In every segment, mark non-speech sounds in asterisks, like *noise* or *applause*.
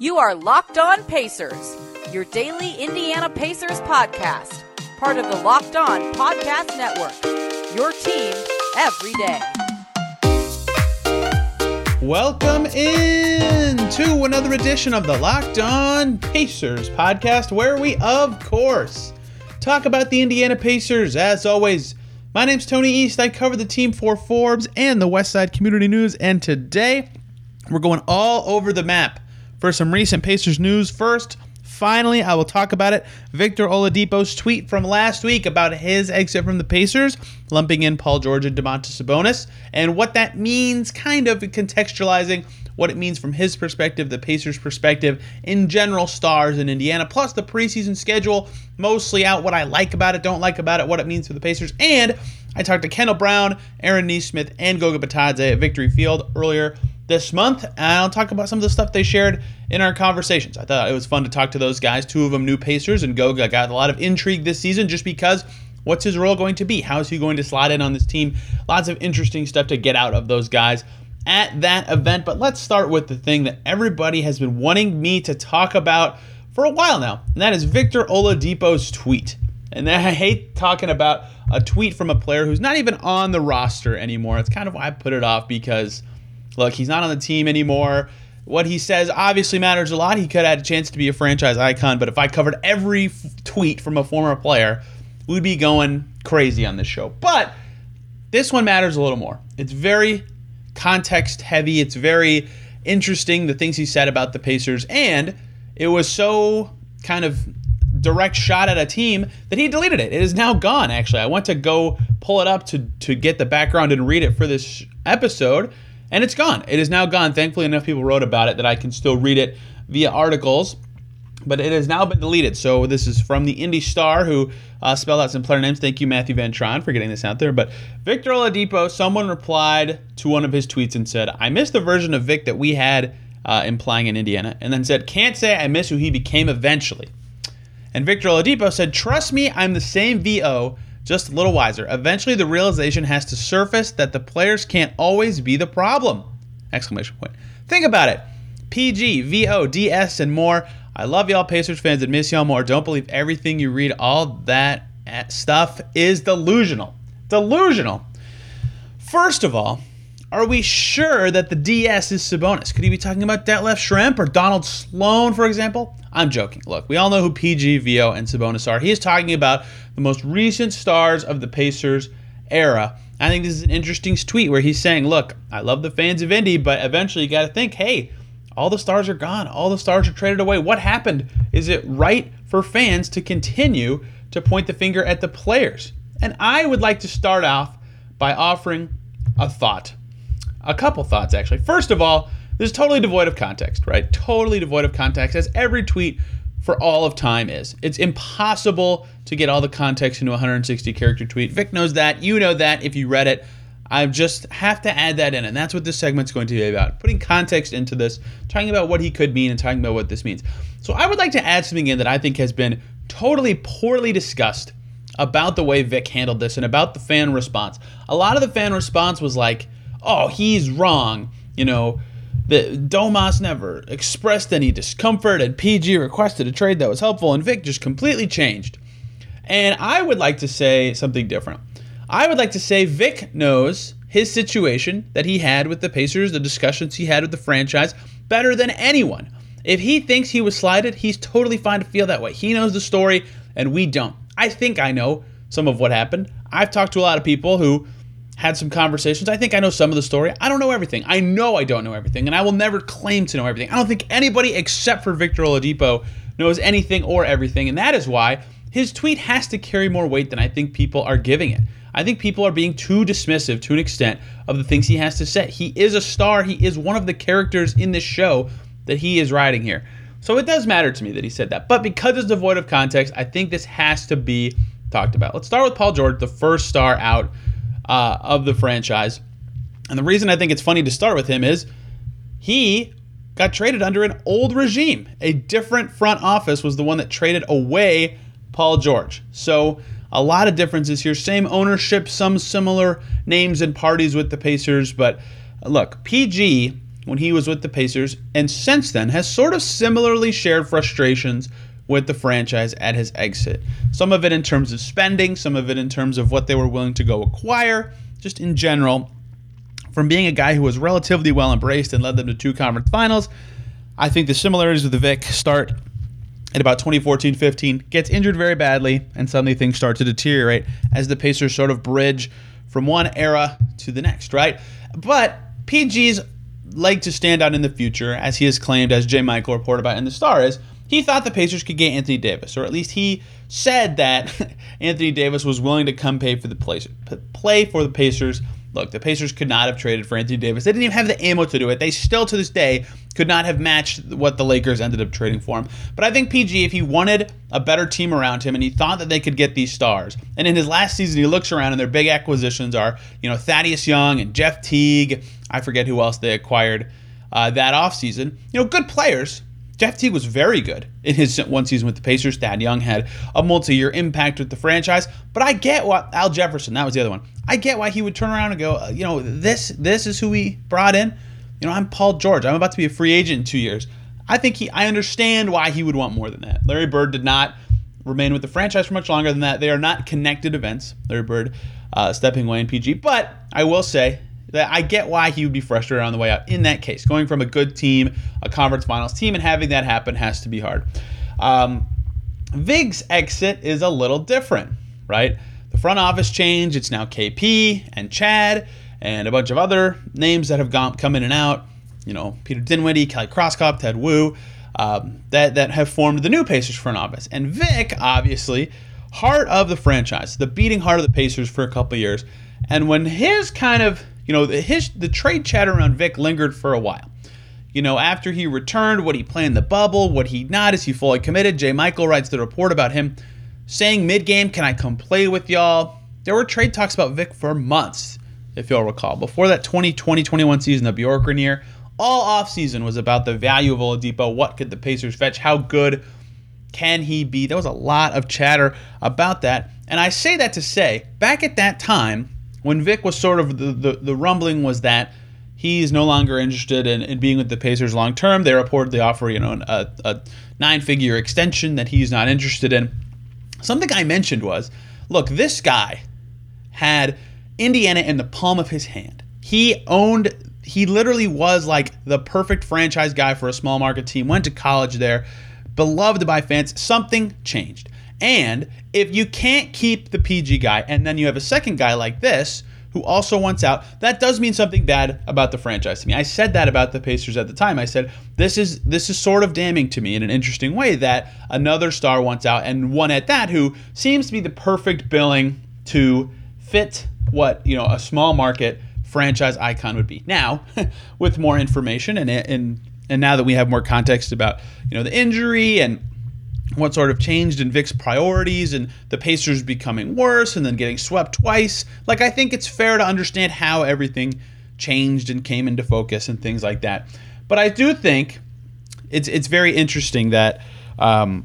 You are Locked On Pacers, your daily Indiana Pacers podcast, part of the Locked On Podcast Network. Your team every day. Welcome in to another edition of the Locked On Pacers podcast, where we, of course, talk about the Indiana Pacers. As always, my name's Tony East. I cover the team for Forbes and the Westside Community News, and today we're going all over the map for some recent Pacers news. First, finally, I will talk about it. Victor Oladipo's tweet from last week about his exit from the Pacers, lumping in Paul George and Domantas Sabonis, and what that means, kind of contextualizing what it means from his perspective, the Pacers' perspective, in general, stars in Indiana, plus the preseason schedule, mostly out what I like about it, don't like about it, what it means for the Pacers. And I talked to Kendall Brown, Aaron Nesmith, and Goga Bitadze at Victory Field earlier this month, and I'll talk about some of the stuff they shared in our conversations. I thought it was fun to talk to those guys. Two of them new Pacers, and Goga got a lot of intrigue this season just because what's his role going to be? How is he going to slide in on this team? Lots of interesting stuff to get out of those guys at that event. But let's start with the thing that everybody has been wanting me to talk about for a while now, and that is Victor Oladipo's tweet. And *laughs* I hate talking about a tweet from a player who's not even on the roster anymore. It's kind of why I put it off because – Look, he's not on the team anymore. What he says obviously matters a lot. He could have had a chance to be a franchise icon, but if I covered every f- tweet from a former player, we'd be going crazy on this show. But this one matters a little more. It's very context heavy. It's very interesting the things he said about the Pacers, and it was so kind of direct shot at a team that he deleted it. It is now gone. Actually, I went to go pull it up to to get the background and read it for this episode and it's gone. It is now gone. Thankfully, enough people wrote about it that I can still read it via articles. But it has now been deleted. So this is from the Indy Star, who uh, spelled out some player names. Thank you, Matthew VanTryon, for getting this out there. But Victor Oladipo, someone replied to one of his tweets and said, "I missed the version of Vic that we had uh, implying in Indiana," and then said, "Can't say I miss who he became eventually." And Victor Oladipo said, "Trust me, I'm the same VO." Just a little wiser. Eventually, the realization has to surface that the players can't always be the problem! Exclamation point. Think about it. PG, VO, DS, and more. I love y'all Pacers fans and miss y'all more. Don't believe everything you read. All that eh, stuff is delusional. Delusional. First of all, are we sure that the DS is Sabonis? Could he be talking about Detlef Schrempf or Donald Sloan, for example? I'm joking. Look, we all know who PG, VO, and Sabonis are. He is talking about the most recent stars of the Pacers era. I think this is an interesting tweet where he's saying, Look, I love the fans of Indy, but eventually you got to think, hey, all the stars are gone. All the stars are traded away. What happened? Is it right for fans to continue to point the finger at the players? And I would like to start off by offering a thought a couple thoughts actually. First of all, this is totally devoid of context, right? Totally devoid of context, as every tweet for all of time is. It's impossible to get all the context into a 160 character tweet. Vic knows that. You know that if you read it. I just have to add that in, and that's what this segment's going to be about. Putting context into this, talking about what he could mean, and talking about what this means. So I would like to add something in that I think has been totally poorly discussed about the way Vic handled this and about the fan response. A lot of the fan response was like, oh, he's wrong. You know, the Domas never expressed any discomfort, and PG requested a trade that was helpful, and Vic just completely changed. And I would like to say something different. I would like to say Vic knows his situation that he had with the Pacers, the discussions he had with the franchise, better than anyone. If he thinks he was slighted, he's totally fine to feel that way. He knows the story, and we don't. I think I know some of what happened. I've talked to a lot of people who had some conversations. I think I know some of the story. I don't know everything. I know I don't know everything, and I will never claim to know everything. I don't think anybody except for Victor Oladipo knows anything or everything, and that is why his tweet has to carry more weight than I think people are giving it. I think people are being too dismissive to an extent of the things he has to say. He is a star. He is one of the characters in this show that he is riding here. So it does matter to me that he said that. But because it's devoid of context, I think this has to be talked about. Let's start with Paul George, the first star out uh, of the franchise. And the reason I think it's funny to start with him is he got traded under an old regime. A different front office was the one that traded away Paul George. So a lot of differences here. Same ownership, some similar names and parties with the Pacers. But look, PG when he was with the Pacers, and since then has sort of similarly shared frustrations with the franchise at his exit. Some of it in terms of spending, some of it in terms of what they were willing to go acquire, just in general. From being a guy who was relatively well embraced and led them to two conference finals, I think the similarities with the Vic start at about 2014 15, gets injured very badly, and suddenly things start to deteriorate as the Pacers sort of bridge from one era to the next, right? But PG's like to stand out in the future, as he has claimed, as J. Michael reported about in the Star, is he thought the Pacers could get Anthony Davis, or at least he said that *laughs* Anthony Davis was willing to come pay for the place, play for the Pacers Look, the Pacers could not have traded for Anthony Davis. They didn't even have the ammo to do it. They still, to this day, could not have matched what the Lakers ended up trading for him. But I think PG, if he wanted a better team around him and he thought that they could get these stars, and in his last season, he looks around and their big acquisitions are, you know, Thaddeus Young and Jeff Teague. I forget who else they acquired uh, that offseason. You know, good players, Jeff Teague was very good in his one season with the Pacers. Thad Young had a multi-year impact with the franchise, but I get what Al Jefferson, that was the other one. I get why he would turn around and go, uh, you know, this this is who we brought in. You know, I'm Paul George. I'm about to be a free agent in two years. I think he, I understand why he would want more than that. Larry Bird did not remain with the franchise for much longer than that. They are not connected events. Larry Bird uh, stepping away in PG, but I will say that I get why he would be frustrated on the way out in that case. Going from a good team, a conference finals team, and having that happen has to be hard. Um, Vic's exit is a little different, right? The front office change, it's now KP and Chad and a bunch of other names that have gone, come in and out. You know, Peter Dinwiddie, Kelly Krauskopf, Ted Wu, um, that, that have formed the new Pacers front office. And Vic, obviously, heart of the franchise, the beating heart of the Pacers for a couple years. And when his kind of you know, the, his, the trade chatter around Vic lingered for a while. You know, after he returned, what he play in the bubble, what he not, is he fully committed? J. Michael writes the report about him saying mid game, Can I come play with y'all? There were trade talks about Vic for months, if y'all recall. Before that 2020 21 season, the Bjorkgren year, all offseason was about the value of Oladipo. What could the Pacers fetch? How good can he be? There was a lot of chatter about that. And I say that to say, back at that time, when Vic was sort of the, the, the rumbling was that he's no longer interested in, in being with the Pacers long term. They reportedly offer, you know, a, a nine figure extension that he's not interested in. Something I mentioned was look, this guy had Indiana in the palm of his hand. He owned, he literally was like the perfect franchise guy for a small market team, went to college there, beloved by fans. Something changed. And if you can't keep the PG guy and then you have a second guy like this who also wants out, that does mean something bad about the franchise to me. I said that about the Pacers at the time. I said this is this is sort of damning to me in an interesting way that another star wants out and one at that who seems to be the perfect billing to fit what, you know, a small market franchise icon would be. Now, *laughs* with more information and and and now that we have more context about, you know, the injury and what sort of changed in Vic's priorities and the Pacers becoming worse and then getting swept twice. Like, I think it's fair to understand how everything changed and came into focus and things like that. But I do think it's it's very interesting that um,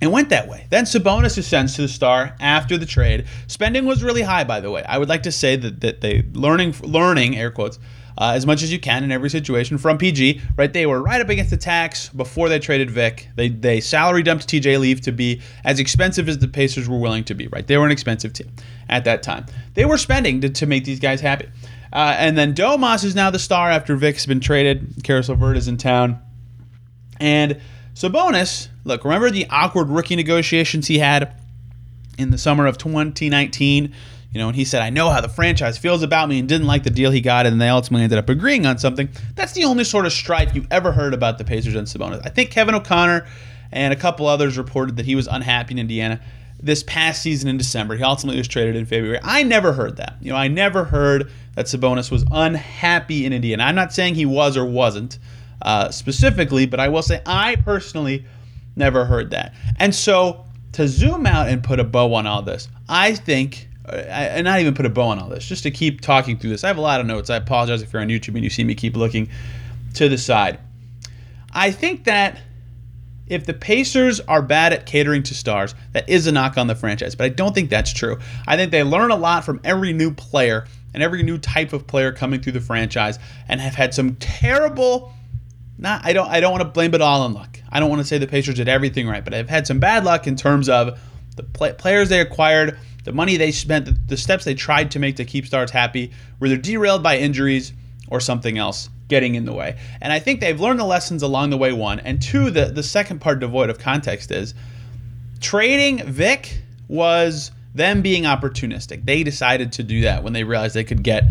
it went that way. Then Sabonis ascends to the star after the trade. Spending was really high, by the way. I would like to say that, that they learning learning air quotes uh, as much as you can in every situation from PG. Right, they were right up against the tax before they traded Vic. They they salary dumped TJ Leaf to be as expensive as the Pacers were willing to be. Right, they were an expensive team at that time. They were spending to, to make these guys happy. Uh, and then Domas is now the star after Vic's been traded. Caris LeVert is in town, and Sabonis. Look, remember the awkward rookie negotiations he had in the summer of 2019 you know, and he said, I know how the franchise feels about me and didn't like the deal he got, and they ultimately ended up agreeing on something. That's the only sort of strife you ever heard about the Pacers and Sabonis. I think Kevin O'Connor and a couple others reported that he was unhappy in Indiana this past season in December. He ultimately was traded in February. I never heard that. You know, I never heard that Sabonis was unhappy in Indiana. I'm not saying he was or wasn't uh, specifically, but I will say I personally never heard that. And so to zoom out and put a bow on all this, I think and not even put a bow on all this, just to keep talking through this. I have a lot of notes. I apologize if you're on YouTube and you see me keep looking to the side. I think that if the Pacers are bad at catering to stars, that is a knock on the franchise, but I don't think that's true. I think they learn a lot from every new player and every new type of player coming through the franchise and have had some terrible not I don't I don't want to blame it all on luck. I don't want to say the Pacers did everything right, but I've had some bad luck in terms of the play, players they acquired, the money they spent, the, steps they tried to make to keep stars happy, were either derailed by injuries or something else getting in the way. And I think they've learned the lessons along the way. One and two, the the second part devoid of context is trading Vic was them being opportunistic. They decided to do that when they realized they could get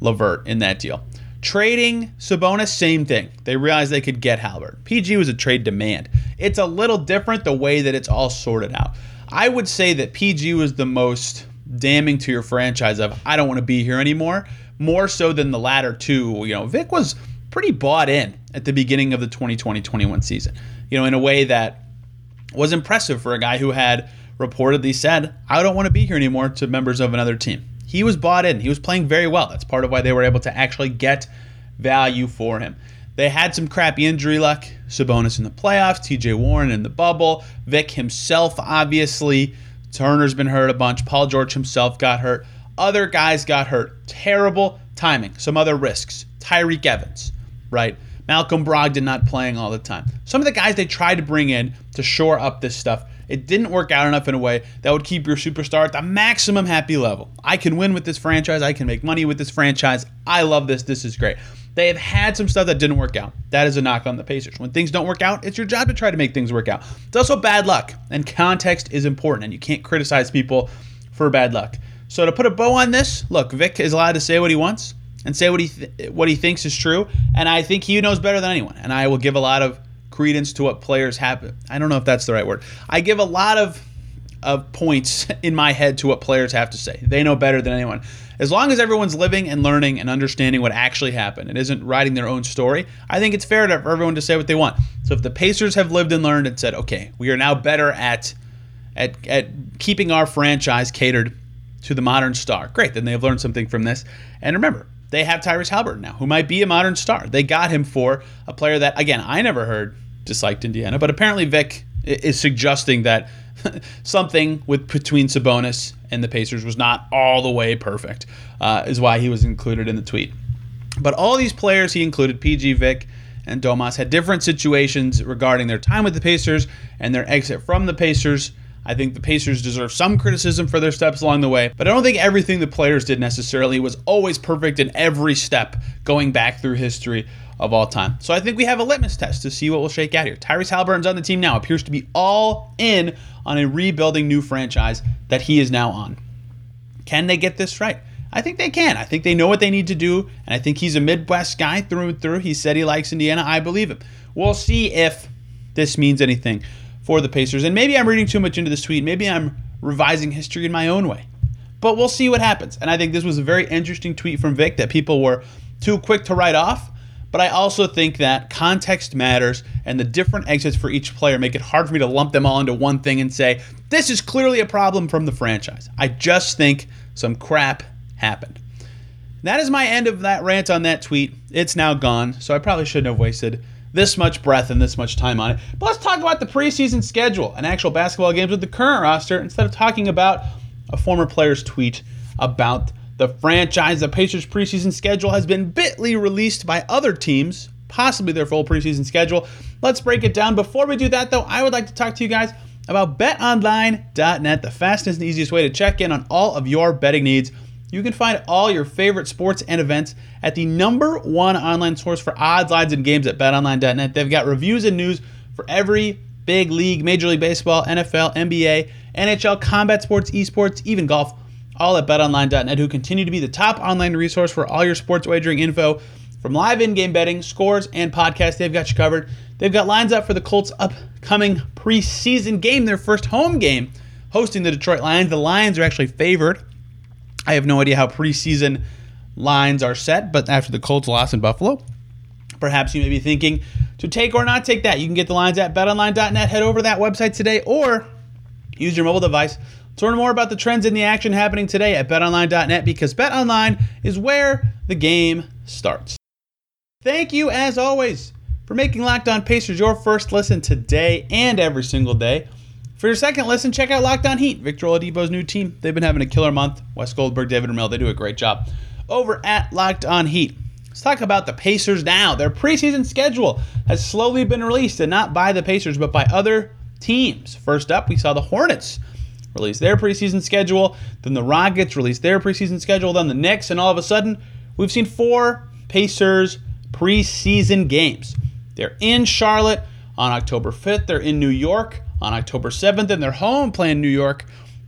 LeVert in that deal. Trading Sabonis, same thing. They realized they could get Halbert. PG was a trade demand. It's a little different the way that it's all sorted out. I would say that PG was the most damning to your franchise of I don't want to be here anymore, more so than the latter two. You know, Vic was pretty bought in at the beginning of the 2020-21 season. You know, in a way that was impressive for a guy who had reportedly said, "I don't want to be here anymore" to members of another team. He was bought in. He was playing very well. That's part of why they were able to actually get value for him. They had some crappy injury luck. Sabonis in the playoffs, TJ Warren in the bubble, Vic himself, obviously. Turner's been hurt a bunch. Paul George himself got hurt. Other guys got hurt. Terrible timing. Some other risks. Tyreke Evans, right? Malcolm Brogdon not playing all the time. Some of the guys they tried to bring in to shore up this stuff it didn't work out enough in a way that would keep your superstar at the maximum happy level. I can win with this franchise. I can make money with this franchise. I love this. This is great. They have had some stuff that didn't work out. That is a knock on the Pacers. When things don't work out, it's your job to try to make things work out. It's also bad luck, and context is important, and you can't criticize people for bad luck. So to put a bow on this, look, Vic is allowed to say what he wants and say what he th- what he thinks is true, and I think he knows better than anyone. And I will give a lot of credence to what players have. I don't know if that's the right word. I give a lot of of points *laughs* in my head to what players have to say. They know better than anyone. As long as everyone's living and learning and understanding what actually happened and isn't writing their own story, I think it's fair for everyone to say what they want. So if the Pacers have lived and learned and said, "Okay, we are now better at at at keeping our franchise catered to the modern star," great. Then they have learned something from this. And remember, they have Tyrese Haliburton now, who might be a modern star. They got him for a player that, again, I never heard disliked Indiana, but apparently Vic is suggesting that *laughs* something with between Sabonis and the Pacers was not all the way perfect, uh, is why he was included in the tweet. But all these players he included, PG, Vic, and Domas, had different situations regarding their time with the Pacers and their exit from the Pacers. I think the Pacers deserve some criticism for their steps along the way, but I don't think everything the players did necessarily was always perfect in every step going back through history of all time. So I think we have a litmus test to see what will shake out here. Tyrese Haliburton's on the team now, appears to be all in on a rebuilding new franchise that he is now on. Can they get this right? I think they can. I think they know what they need to do, and I think he's a Midwest guy through and through. He said he likes Indiana. I believe him. We'll see if this means anything for the Pacers. And maybe I'm reading too much into this tweet. Maybe I'm revising history in my own way. But we'll see what happens. And I think this was a very interesting tweet from Vic that people were too quick to write off. But I also think that context matters and the different exits for each player make it hard for me to lump them all into one thing and say, this is clearly a problem from the franchise. I just think some crap happened. That is my end of that rant on that tweet. It's now gone, so I probably shouldn't have wasted this much breath and this much time on it. But let's talk about the preseason schedule and actual basketball games with the current roster instead of talking about a former player's tweet about the franchise. The Pacers preseason schedule has been bitly released by other teams, possibly their full preseason schedule. Let's break it down. Before we do that, though, I would like to talk to you guys about betonline.net, the fastest and easiest way to check in on all of your betting needs. You can find all your favorite sports and events at the number one online source for odds, lines, and games at betonline.net. They've got reviews and news for every big league, Major League Baseball, NFL, NBA, NHL, combat sports, esports, even golf, all at betonline.net, who continue to be the top online resource for all your sports wagering info. From live in game betting, scores, and podcasts, they've got you covered. They've got lines up for the Colts' upcoming preseason game, their first home game, hosting the Detroit Lions. The Lions are actually favored I have no idea how preseason lines are set, but after the Colts loss in Buffalo, perhaps you may be thinking to take or not take that. You can get the lines at betonline.net. Head over to that website today or use your mobile device to learn more about the trends in the action happening today at betonline.net because betonline is where the game starts. Thank you, as always, for making Locked On Pacers your first listen today and every single day. For your second listen, check out Locked On Heat, Victor Oladipo's new team. They've been having a killer month. Wes Goldberg, David Ramil, they do a great job over at Locked On Heat. Let's talk about the Pacers now. Their preseason schedule has slowly been released, and not by the Pacers, but by other teams. First up, we saw the Hornets release their preseason schedule, then the Rockets release their preseason schedule, then the Knicks, and all of a sudden, we've seen four Pacers preseason games. They're in Charlotte on October 5th, they're in New York on October 7th, and they're home playing New York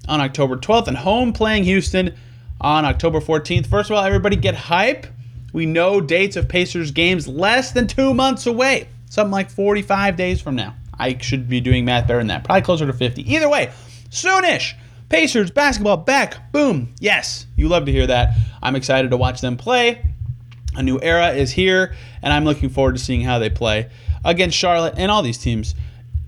on October 12th, and home playing Houston on October 14th. First of all, everybody get hype. We know dates of Pacers games less than two months away, something like 45 days from now. I should be doing math better than that, probably closer to 50. Either way, soonish. Pacers basketball back. Boom. Yes, you love to hear that. I'm excited to watch them play. A new era is here, and I'm looking forward to seeing how they play against Charlotte and all these teams.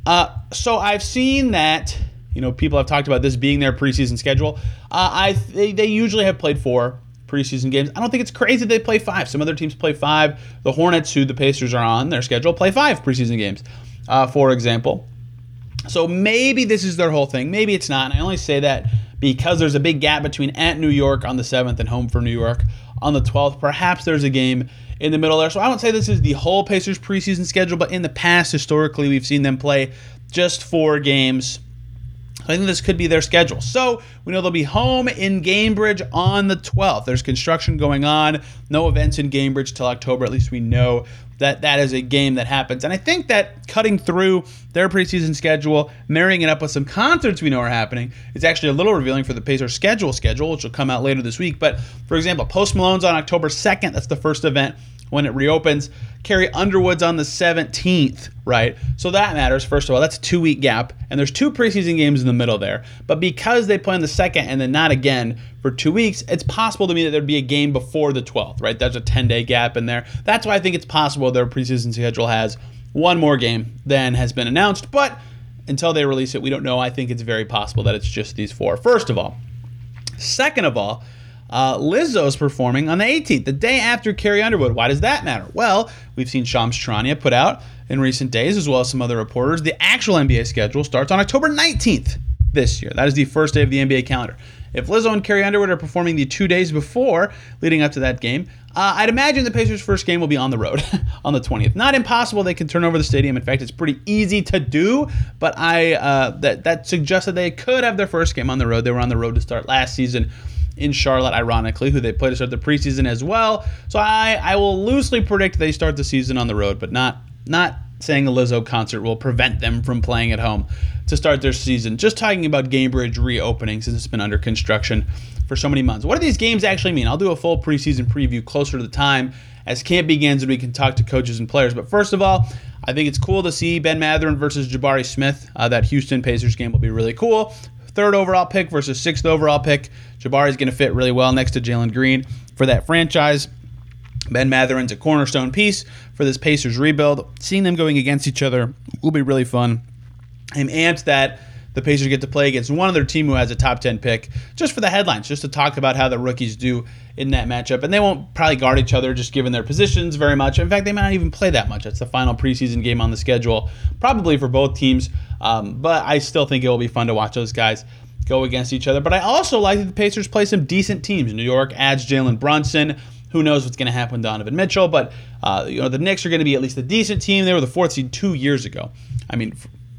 Uh, so I've seen that. You know, people have talked about this being their preseason schedule. Uh, I they, they usually have played four preseason games. I don't think it's crazy they play five. Some other teams play five. The Hornets, who the Pacers are on their schedule, play five preseason games, uh, for example. So maybe this is their whole thing. Maybe it's not. And I only say that because there's a big gap between at New York on the 7th and home for New York on the 12th. Perhaps there's a game in the middle there. So I won't say this is the whole Pacers preseason schedule, but in the past, historically, we've seen them play just four games I think this could be their schedule. So we know they'll be home in Gainbridge on the 12th. There's construction going on, no events in Gainbridge till October. At least we know that that is a game that happens. And I think that cutting through their preseason schedule, marrying it up with some concerts we know are happening, is actually a little revealing for the Pacers schedule schedule, which will come out later this week. But for example, Post Malone's on October 2nd. That's the first event when it reopens. Carrie Underwood's on the 17th, right? So that matters. First of all, that's a two week gap, and there's two preseason games in the middle there. But because they play on the second and then not again for two weeks, it's possible to me that there'd be a game before the 12th, right? There's a 10 day gap in there. That's why I think it's possible their preseason schedule has one more game than has been announced. But until they release it, we don't know. I think it's very possible that it's just these four. First of all, second of all, uh, Lizzo's performing on the 18th, the day after Carrie Underwood. Why does that matter? Well, we've seen Shams Charania put out in recent days, as well as some other reporters. The actual NBA schedule starts on October 19th this year. That is the first day of the NBA calendar. If Lizzo and Carrie Underwood are performing the two days before, leading up to that game, uh, I'd imagine the Pacers' first game will be on the road *laughs* on the 20th. Not impossible; they can turn over the stadium. In fact, it's pretty easy to do. But I uh, that that suggests that they could have their first game on the road. They were on the road to start last season in Charlotte, ironically, who they played to start the preseason as well. So I, I will loosely predict they start the season on the road, but not not saying a Lizzo concert will prevent them from playing at home to start their season. Just talking about Gainbridge reopening since it's been under construction for so many months. What do these games actually mean? I'll do a full preseason preview closer to the time as camp begins and we can talk to coaches and players. But first of all, I think it's cool to see Ben Mathurin versus Jabari Smith. Uh, that Houston Pacers game will be really cool third overall pick versus sixth overall pick. Jabari is going to fit really well next to Jalen Green for that franchise. Ben Mathurin's a cornerstone piece for this Pacers rebuild. Seeing them going against each other will be really fun. I'm amped that the Pacers get to play against one other team who has a top 10 pick just for the headlines, just to talk about how the rookies do in that matchup. And they won't probably guard each other just given their positions very much. In fact, they might not even play that much. That's the final preseason game on the schedule, probably for both teams. Um, but I still think it will be fun to watch those guys go against each other. But I also like that the Pacers play some decent teams. New York adds Jalen Brunson. Who knows what's going to happen with Donovan Mitchell? But uh, you know the Knicks are going to be at least a decent team. They were the fourth seed two years ago. I mean,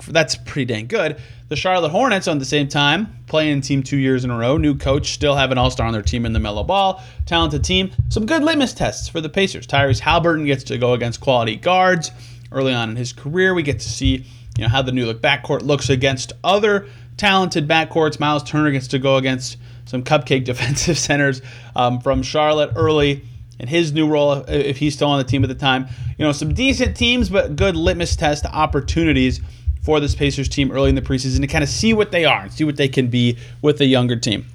that's pretty dang good. The Charlotte Hornets, on the same time, playing team two years in a row. New coach, still have an all star on their team in LaMelo Ball. Talented team. Some good litmus tests for the Pacers. Tyrese Haliburton gets to go against quality guards early on in his career. We get to see you know how the new look backcourt looks against other talented backcourts. Miles Turner gets to go against some cupcake *laughs* defensive centers um, from Charlotte early in his new role if he's still on the team at the time. You know, some decent teams, but good litmus test opportunities for this Pacers team early in the preseason to kind of see what they are and see what they can be with a younger team.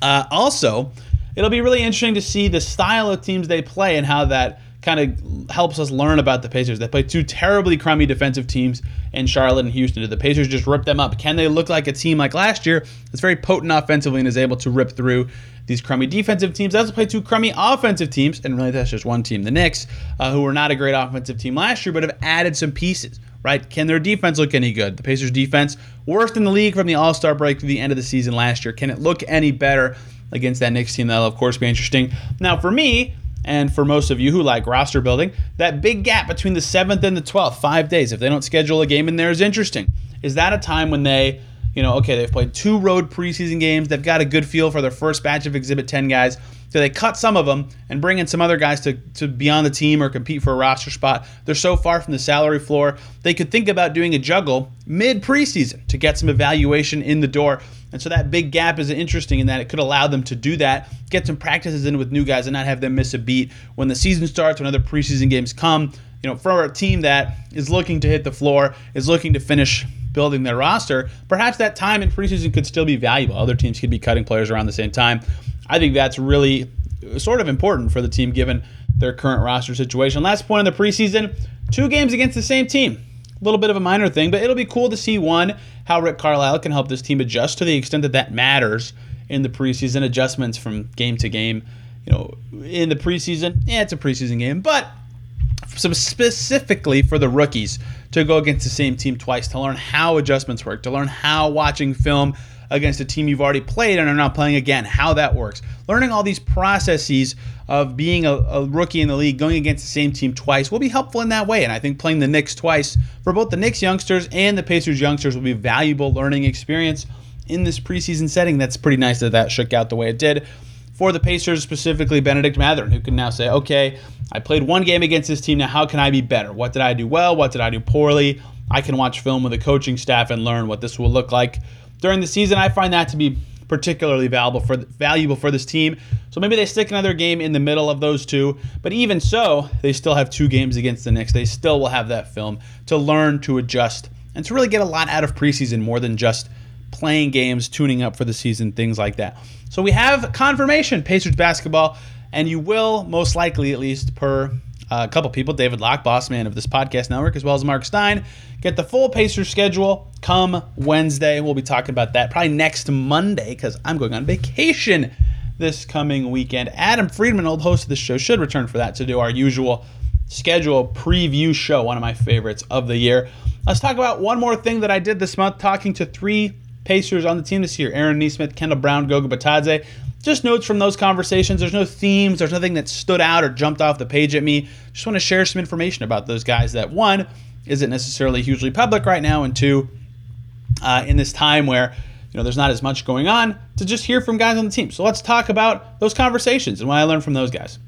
Uh, also, it'll be really interesting to see the style of teams they play and how that kind of helps us learn about the Pacers. They play two terribly crummy defensive teams in Charlotte and Houston. Did the Pacers just rip them up? Can they look like a team like last year that's very potent offensively and is able to rip through these crummy defensive teams? They also play two crummy offensive teams, and really that's just one team, the Knicks, uh, who were not a great offensive team last year, but have added some pieces. Right? Can their defense look any good? The Pacers' defense, worst in the league from the All Star break to the end of the season last year. Can it look any better? against that Knicks team. That'll, of course, be interesting. Now, for me, and for most of you who like roster building, that big gap between the 7th and the 12th, five days, if they don't schedule a game in there, is interesting. Is that a time when they, you know, okay, they've played two road preseason games, they've got a good feel for their first batch of Exhibit 10 guys, so they cut some of them and bring in some other guys to, to be on the team or compete for a roster spot. They're so far from the salary floor, they could think about doing a juggle mid preseason to get some evaluation in the door and so that big gap is interesting in that it could allow them to do that, get some practices in with new guys, and not have them miss a beat when the season starts, when other preseason games come. You know, for a team that is looking to hit the floor, is looking to finish building their roster, perhaps that time in preseason could still be valuable. Other teams could be cutting players around the same time. I think that's really uh, sort of important for the team given their current roster situation. Last point in the preseason two games against the same team little bit of a minor thing, but it'll be cool to see one how Rick Carlisle can help this team adjust to the extent that that matters in the preseason adjustments from game to game. You know, in the preseason, yeah, it's a preseason game, but some specifically for the rookies to go against the same team twice to learn how adjustments work, to learn how watching film against a team you've already played and are not playing again, how that works. Learning all these processes of being a, a, rookie in the league, going against the same team twice, will be helpful in that way. And I think playing the Knicks twice for both the Knicks youngsters and the Pacers youngsters will be valuable learning experience in this preseason setting. That's pretty nice that that shook out the way it did. For the Pacers, specifically Benedict Mathurin, who can now say, okay, I played one game against this team. Now, how can I be better? What did I do well? What did I do poorly? I can watch film with the coaching staff and learn what this will look like during the season. I find that to be particularly valuable for valuable for this team. So maybe they stick another game in the middle of those two. But even so, they still have two games against the Knicks. They still will have that film to learn to adjust and to really get a lot out of preseason more than just playing games, tuning up for the season, things like that. So we have confirmation Pacers basketball, and you will most likely, at least per Uh, a couple people, David Locke, boss man of this podcast network, as well as Mark Stein, get the full Pacers schedule come Wednesday. We'll be talking about that probably next Monday because I'm going on vacation this coming weekend. Adam Friedman, old host of the show, should return for that to do our usual schedule preview show, one of my favorites of the year. Let's talk about one more thing that I did this month, talking to three Pacers on the team this year Aaron Nesmith, Kendall Brown, Goga Bitadze just notes from those conversations. There's no themes, there's nothing that stood out or jumped off the page at me. Just want to share some information about those guys that one isn't necessarily hugely public right now, and two, uh, in this time where you know there's not as much going on, to just hear from guys on the team. So let's talk about those conversations and what I learned from those guys.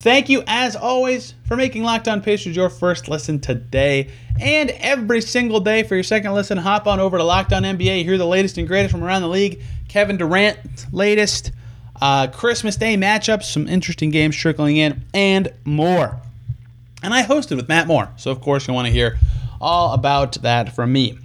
Thank you, as always, for making Locked On Pacers your first listen today and every single day. For your second listen, hop on over to Locked On NBA. Hear the latest and greatest from around the league. Kevin Durant, latest uh, Christmas Day matchups, some interesting games trickling in, and more. And I hosted with Matt Moore, so of course you want to hear all about that from me.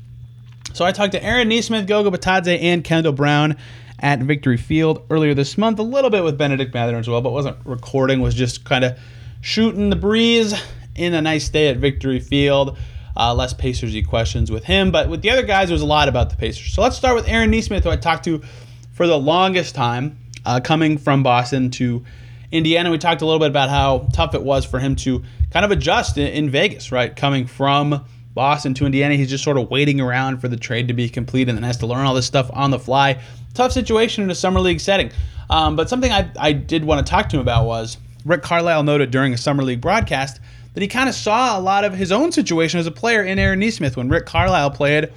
So I talked to Aaron Nesmith, Goga Bitadze, and Kendall Brown at Victory Field earlier this month. A little bit with Benedict Mathurin as well, but wasn't recording. Was just kind of shooting the breeze in a nice day at Victory Field. Uh, less Pacersy questions with him, but with the other guys, there was a lot about the Pacers. So let's start with Aaron Nesmith, who I talked to for the longest time, uh, coming from Boston to Indiana. We talked a little bit about how tough it was for him to kind of adjust in, in Vegas, right? Coming from Boston to Indiana, he's just sort of waiting around for the trade to be complete and then has to learn all this stuff on the fly tough situation in a summer league setting. Um, but something I, I did want to talk to him about was Rick Carlisle noted during a summer league broadcast that he kind of saw a lot of his own situation as a player in Aaron Nesmith when Rick Carlisle played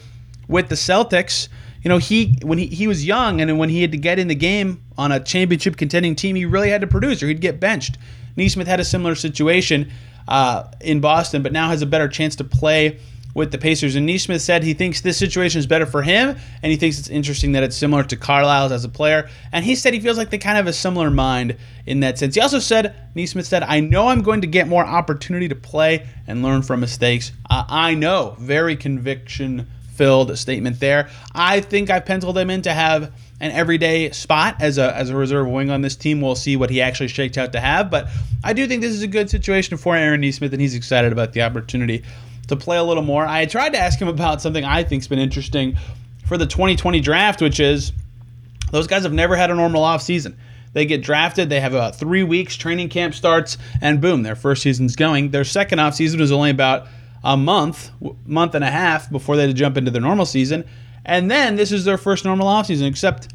with the Celtics. You know, he when he, he was young and when he had to get in the game on a championship contending team, he really had to produce or he'd get benched. Nesmith had a similar situation uh, in Boston, but now has a better chance to play with the Pacers. And Nesmith said he thinks this situation is better for him, and he thinks it's interesting that it's similar to Carlisle's as a player. And he said he feels like they kind of have a similar mind in that sense. He also said, Nesmith said, I know I'm going to get more opportunity to play and learn from mistakes. Uh, I know. Very conviction filled statement there. I think I've penciled him in to have an everyday spot as a as a reserve wing on this team. We'll see what he actually shakes out to have, but I do think this is a good situation for Aaron Nesmith, and he's excited about the opportunity to play a little more. I tried to ask him about something I think's been interesting for the 2020 draft, which is those guys have never had a normal offseason. They get drafted, they have about three weeks, training camp starts, and boom, their first season's going. Their second offseason was only about a month, month and a half before they had to jump into their normal season. And then this is their first normal offseason, except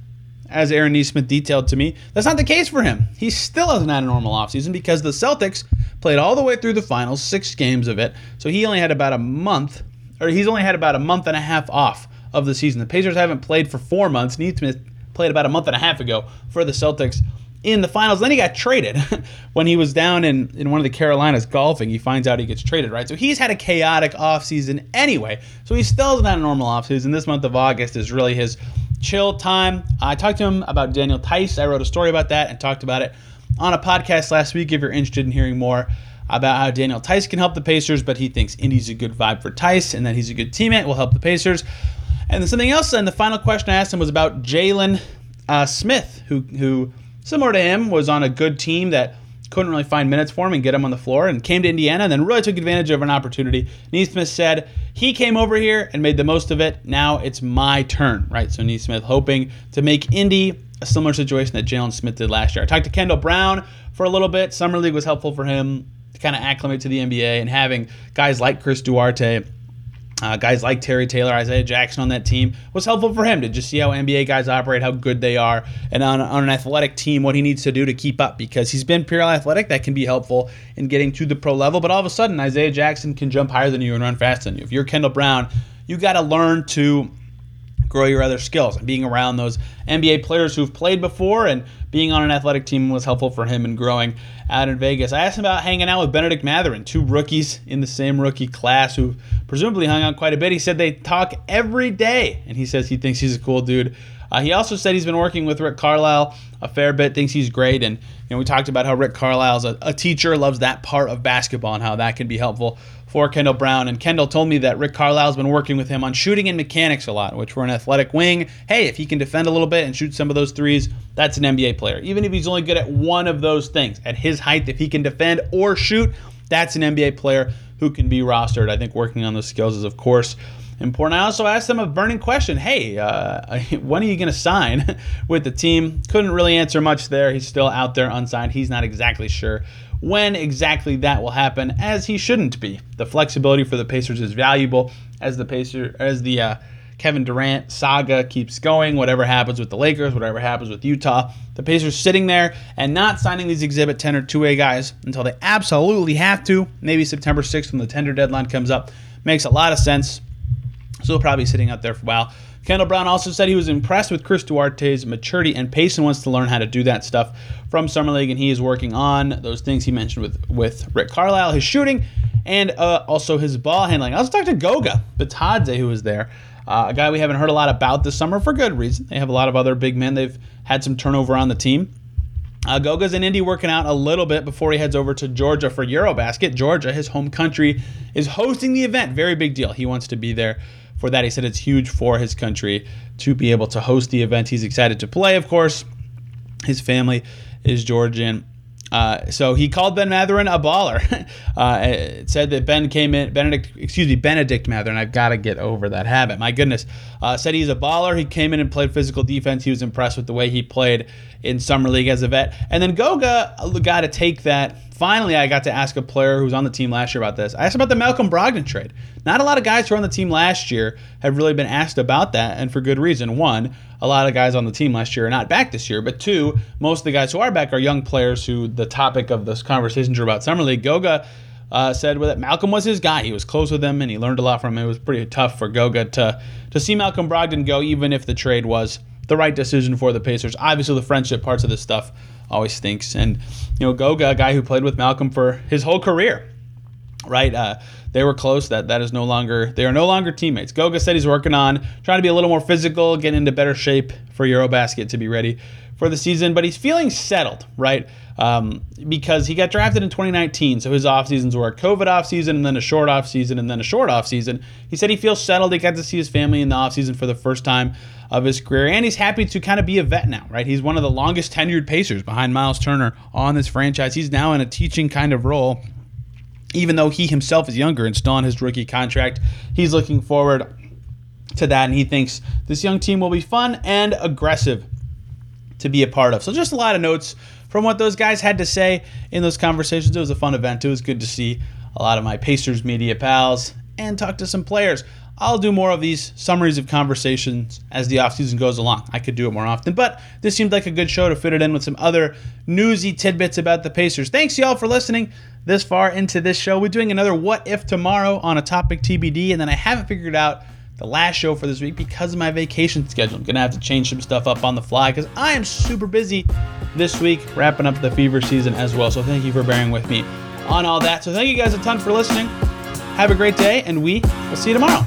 as Aaron Nesmith detailed to me, that's not the case for him. He still hasn't had a normal offseason because the Celtics played all the way through the finals, six games of it. So he only had about a month, or he's only had about a month and a half off of the season. The Pacers haven't played for four months. Nesmith played about a month and a half ago for the Celtics in the finals. Then he got traded *laughs* when he was down in, in one of the Carolinas golfing. He finds out he gets traded, right? So he's had a chaotic offseason anyway. So he still had a normal offseason. This month of August is really his chill time. I talked to him about Daniel Theis. I wrote a story about that and talked about it on a podcast last week if you're interested in hearing more about how Daniel Theis can help the Pacers, but he thinks Indy's a good vibe for Theis and that he's a good teammate, will help the Pacers. And then something else, and the final question I asked him was about Jalen uh, Smith, who, who, similar to him, was on a good team that couldn't really find minutes for him and get him on the floor and came to Indiana and then really took advantage of an opportunity. Nesmith said he came over here and made the most of it. Now it's my turn, right? So Nesmith hoping to make Indy a similar situation that Jalen Smith did last year. I talked to Kendall Brown for a little bit. Summer League was helpful for him to kind of acclimate to the NBA and having guys like Chris Duarte. Uh, guys like Terry Taylor, Isaiah Jackson on that team was helpful for him to just see how NBA guys operate, how good they are, and on, on, an athletic team, what he needs to do to keep up because he's been pure athletic. That can be helpful in getting to the pro level. But all of a sudden, Isaiah Jackson can jump higher than you and run faster than you. If you're Kendall Brown, you got to learn to grow your other skills. And being around those NBA players who've played before and being on an athletic team was helpful for him in growing out in Vegas. I asked him about hanging out with Benedict Mathurin, two rookies in the same rookie class who presumably hung out quite a bit. He said they talk every day, and he says he thinks he's a cool dude. Uh, he also said he's been working with Rick Carlisle a fair bit, thinks he's great, and you know we talked about how Rick Carlisle's a, a teacher, loves that part of basketball and how that can be helpful for Kendall Brown. And Kendall told me that Rick Carlisle's been working with him on shooting and mechanics a lot, which for an athletic wing, hey, if he can defend a little bit and shoot some of those threes, that's an NBA player. Even if he's only good at one of those things, at his height, if he can defend or shoot, that's an NBA player who can be rostered. I think working on those skills is, of course, important. I also asked them a burning question. Hey, uh, *laughs* when are you going to sign *laughs* with the team? Couldn't really answer much there. He's still out there unsigned. He's not exactly sure when exactly that will happen, as he shouldn't be. The flexibility for the Pacers is valuable as the Pacer as the uh, Kevin Durant saga keeps going. Whatever happens with the Lakers, whatever happens with Utah, the Pacers sitting there and not signing these Exhibit 10 or two-way guys until they absolutely have to. Maybe September 6th when the tender deadline comes up makes a lot of sense. So probably sitting out there for a while. Kendall Brown also said he was impressed with Chris Duarte's maturity and pace and wants to learn how to do that stuff from Summer League, and he is working on those things he mentioned with, with Rick Carlisle, his shooting, and uh, also his ball handling. I also talked to Goga Bitadze, who was there, uh, a guy we haven't heard a lot about this summer for good reason. They have a lot of other big men. They've had some turnover on the team. Uh, Goga's in Indy working out a little bit before he heads over to Georgia for Eurobasket. Georgia, his home country, is hosting the event. Very big deal. He wants to be there for that. He said it's huge for his country to be able to host the event. He's excited to play, of course. His family is Georgian. Uh, so he called Ben Mathurin a baller. *laughs* uh, said that Ben came in, Benedict, excuse me, Benedict Mathurin. I've got to get over that habit. My goodness. Uh, said he's a baller. He came in and played physical defense. He was impressed with the way he played in summer league as a vet. And then Goga got to take that. Finally, I got to ask a player who was on the team last year about this. I asked about the Malcolm Brogdon trade. Not a lot of guys who were on the team last year have really been asked about that, and for good reason. One, a lot of guys on the team last year are not back this year. But two, most of the guys who are back are young players who the topic of this conversation are about summer league. Goga uh, said that Malcolm was his guy. He was close with him and he learned a lot from him. It was pretty tough for Goga to to see Malcolm Brogdon go, even if the trade was the right decision for the Pacers. Obviously, the friendship parts of this stuff always stinks. And you know, Goga, a guy who played with Malcolm for his whole career, right? Uh, they were close. That that is no longer they are no longer teammates. Goga said he's working on trying to be a little more physical, getting into better shape for EuroBasket to be ready for the season. But he's feeling settled, right? Um, because he got drafted in 2019, so his off seasons were a COVID off season and then a short off season and then a short off season. He said he feels settled. He got to see his family in the off season for the first time of his career, and he's happy to kind of be a vet now, right? He's one of the longest tenured Pacers behind Miles Turner on this franchise. He's now in a teaching kind of role even though he himself is younger and still on his rookie contract, he's looking forward to that, and he thinks this young team will be fun and aggressive to be a part of. So, just a lot of notes from what those guys had to say in those conversations. It was a fun event. It was good to see a lot of my Pacers media pals and talk to some players. I'll do more of these summaries of conversations as the offseason goes along. I could do it more often, but this seemed like a good show to fit it in with some other newsy tidbits about the Pacers. Thanks, y'all, for listening this far into this show. We're doing another What If tomorrow on a topic TBD, and then I haven't figured out the last show for this week because of my vacation schedule. I'm going to have to change some stuff up on the fly because I am super busy this week, wrapping up the fever season as well. So thank you for bearing with me on all that. So thank you guys a ton for listening. Have a great day, and we will see you tomorrow.